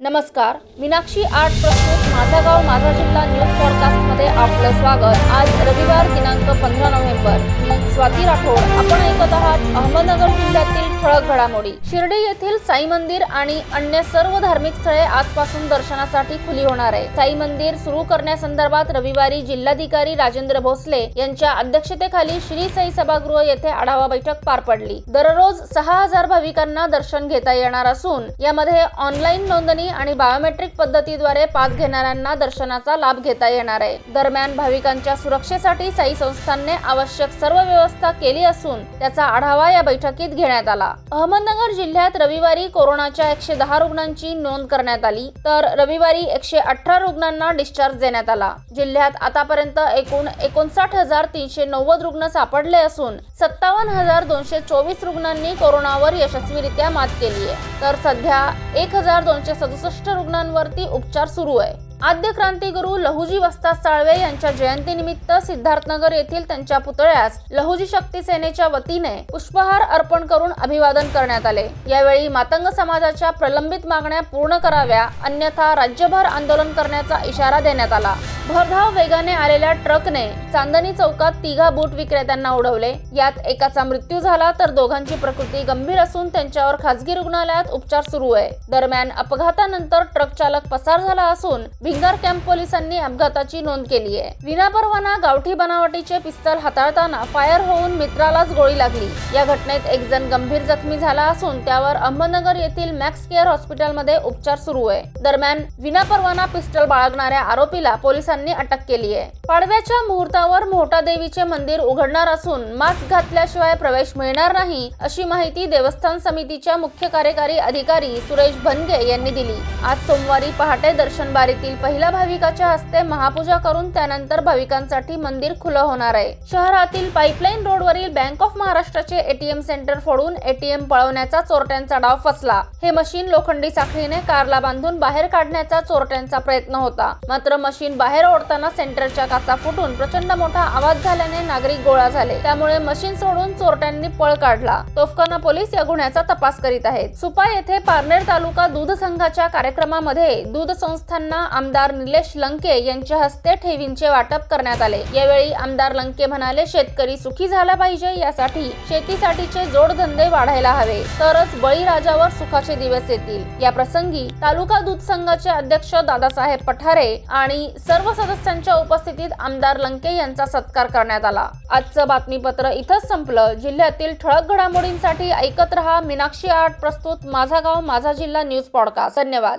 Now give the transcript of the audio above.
नमस्कार मीनाक्षी आर्ट प्रस्तुत माझा गाव माझा जिल्हा न्यूज पॉडकास्टमध्ये आपलं स्वागत. आज रविवार दिनांक पंधरा नोव्हेंबर. मी स्वाती राठोड. आपण ऐकत आहात अहमदनगर जिल्ह्यातील ठळक घडामोडी. शिर्डी येथील साई मंदिर आणि अन्य सर्व धार्मिक स्थळे आजपासून दर्शनासाठी खुली होणार आहे. साई मंदिर सुरू करण्यासंदर्भात रविवारी जिल्हाधिकारी राजेंद्र भोसले यांच्या अध्यक्षतेखाली श्री साई सभागृह येथे आढावा बैठक पार पडली. दररोज सहा हजार भाविकांना दर्शन घेता येणार असून यामध्ये ऑनलाईन नोंदणी आणि बायोमेट्रिक पद्धतीद्वारे पास घेणाऱ्यांना दर्शनाचा लाभ घेता येणार आहे. दरम्यान भाविकांच्या सुरक्षेसाठी साई संस्थांनी आवश्यक सर्व व्यवस्था केली असून त्याचा आढावा या बैठकीत घेण्यात आला. अहमदनगर जिल्ह्यात रविवारी कोरोनाच्या एकशे दहा रुग्णांची नोंद करण्यात आली तर रविवारी एकशे अठरा रुग्णांना डिस्चार्ज देण्यात आला. जिल्ह्यात आतापर्यंत एकूण एकोणसाठ हजार तीनशे नव्वद रुग्ण सापडले असून सत्तावन्न हजार दोनशे चोवीस रुग्णांनी कोरोनावर यशस्वीरित्या मात केली आहे. तर सध्या एक हजार दोनशे सदुसष्ट रुग्णांवरती उपचार सुरू आहे. आद्य क्रांतिगुरु लहुजी वस्ताद साळवे यांच्या जयंतीनिमित्त सिद्धार्थनगर येथील त्यांच्या पुतळ्यास लहुजी शक्ती सेनेच्या वतीने पुष्पहार अर्पण करून अभिवादन करण्यात आले. यावेळी मातंग समाजाच्या प्रलंबित मागण्या पूर्ण कराव्या अन्यथा राज्यभर आंदोलन करण्याचा इशारा देण्यात आला. भरधाव वेगाने आलेल्या ट्रकने चांदणी चौकात तिघा बूट विक्रेत्यांना उडवले. यात एकाचा मृत्यू झाला तर दोघांची प्रकृती गंभीर असून त्यांच्यावर खासगी रुग्णालयात उपचार सुरू आहे. दरम्यान अपघातानंतर ट्रक चालक पसार झाला असून भिंगार कॅम्प पोलिसांनी अपघाताची नोंद केली आहे. विनापरवाना गावठी बनावटीचे पिस्तल हाताळताना फायर होऊन मित्रालाच गोळी लागली. या घटनेत एक जण गंभीर जखमी झाला असून त्यावर अहमदनगर येथील मॅक्स केअर हॉस्पिटलमध्ये उपचार सुरू आहे. दरम्यान विनापरवाना पिस्टल बाळगणाऱ्या आरोपीला पोलिसांनी अटक केली आहे. पाडव्याच्या मुहूर्तावर मोठा देवीचे मंदिर उघडणार असून मास्क घातल्याशिवाय प्रवेश मिळणार नाही अशी माहिती देवस्थान समितीच्या मुख्य कार्यकारी अधिकारी सुरेश भनगे यांनी दिली. आज सोमवारी पहाटे दर्शन बारीतील पहिल्या भाविकाच्या हस्ते महापूजा करून त्यानंतर भाविकांसाठी मंदिर खुलं होणार आहे. शहरातील पाईपलाईन रोडवरील बँक ऑफ महाराष्ट्राचे एटीएम सेंटर फोडून एटीएम पळवण्याचा चोरट्यांचा डाव फसला. हे मशीन लोखंडी साखळीने कारला बांधून बाहेर काढण्याचा चोरट्यांचा प्रयत्न होता. मात्र मशीन बाहेर ओढताना सेंटरच्या काचा फुटून प्रचंड मोठा आवाज झाल्याने नागरिक गोळा झाले. त्यामुळे मशीन सोडून चोरट्यांनी पळ काढला. तोफखाना पोलीस या गुन्ह्याचा तपास करीत आहेत. सुपा येथे पारनेर तालुका दूध संघाच्या कार्यक्रमामध्ये दूध संस्थांना आमदार निलेश लंके यांच्या हस्ते ठेवींचे वाटप करण्यात आले. यावेळी आमदार लंके म्हणाले शेतकरी सुखी झाला पाहिजे यासाठी शेतीसाठीचे जोडधंदे वाढायला हवे. तरच बळीराजावर सुखाचे दिवस येतील. या प्रसंगी तालुका दूध संघाचे अध्यक्ष दादासाहेब पठारे आणि सर्व सदस्यांच्या उपस्थितीत आमदार लंके यांचा सत्कार करण्यात आला. आजचं बातमीपत्र इथंच संपलं. जिल्ह्यातील ठळक घडामोडींसाठी ऐकत रहा मीनाक्षी आर्ट. प्रस्तुत माझा गाव माझा जिल्हा न्यूज पॉडकास्ट. धन्यवाद.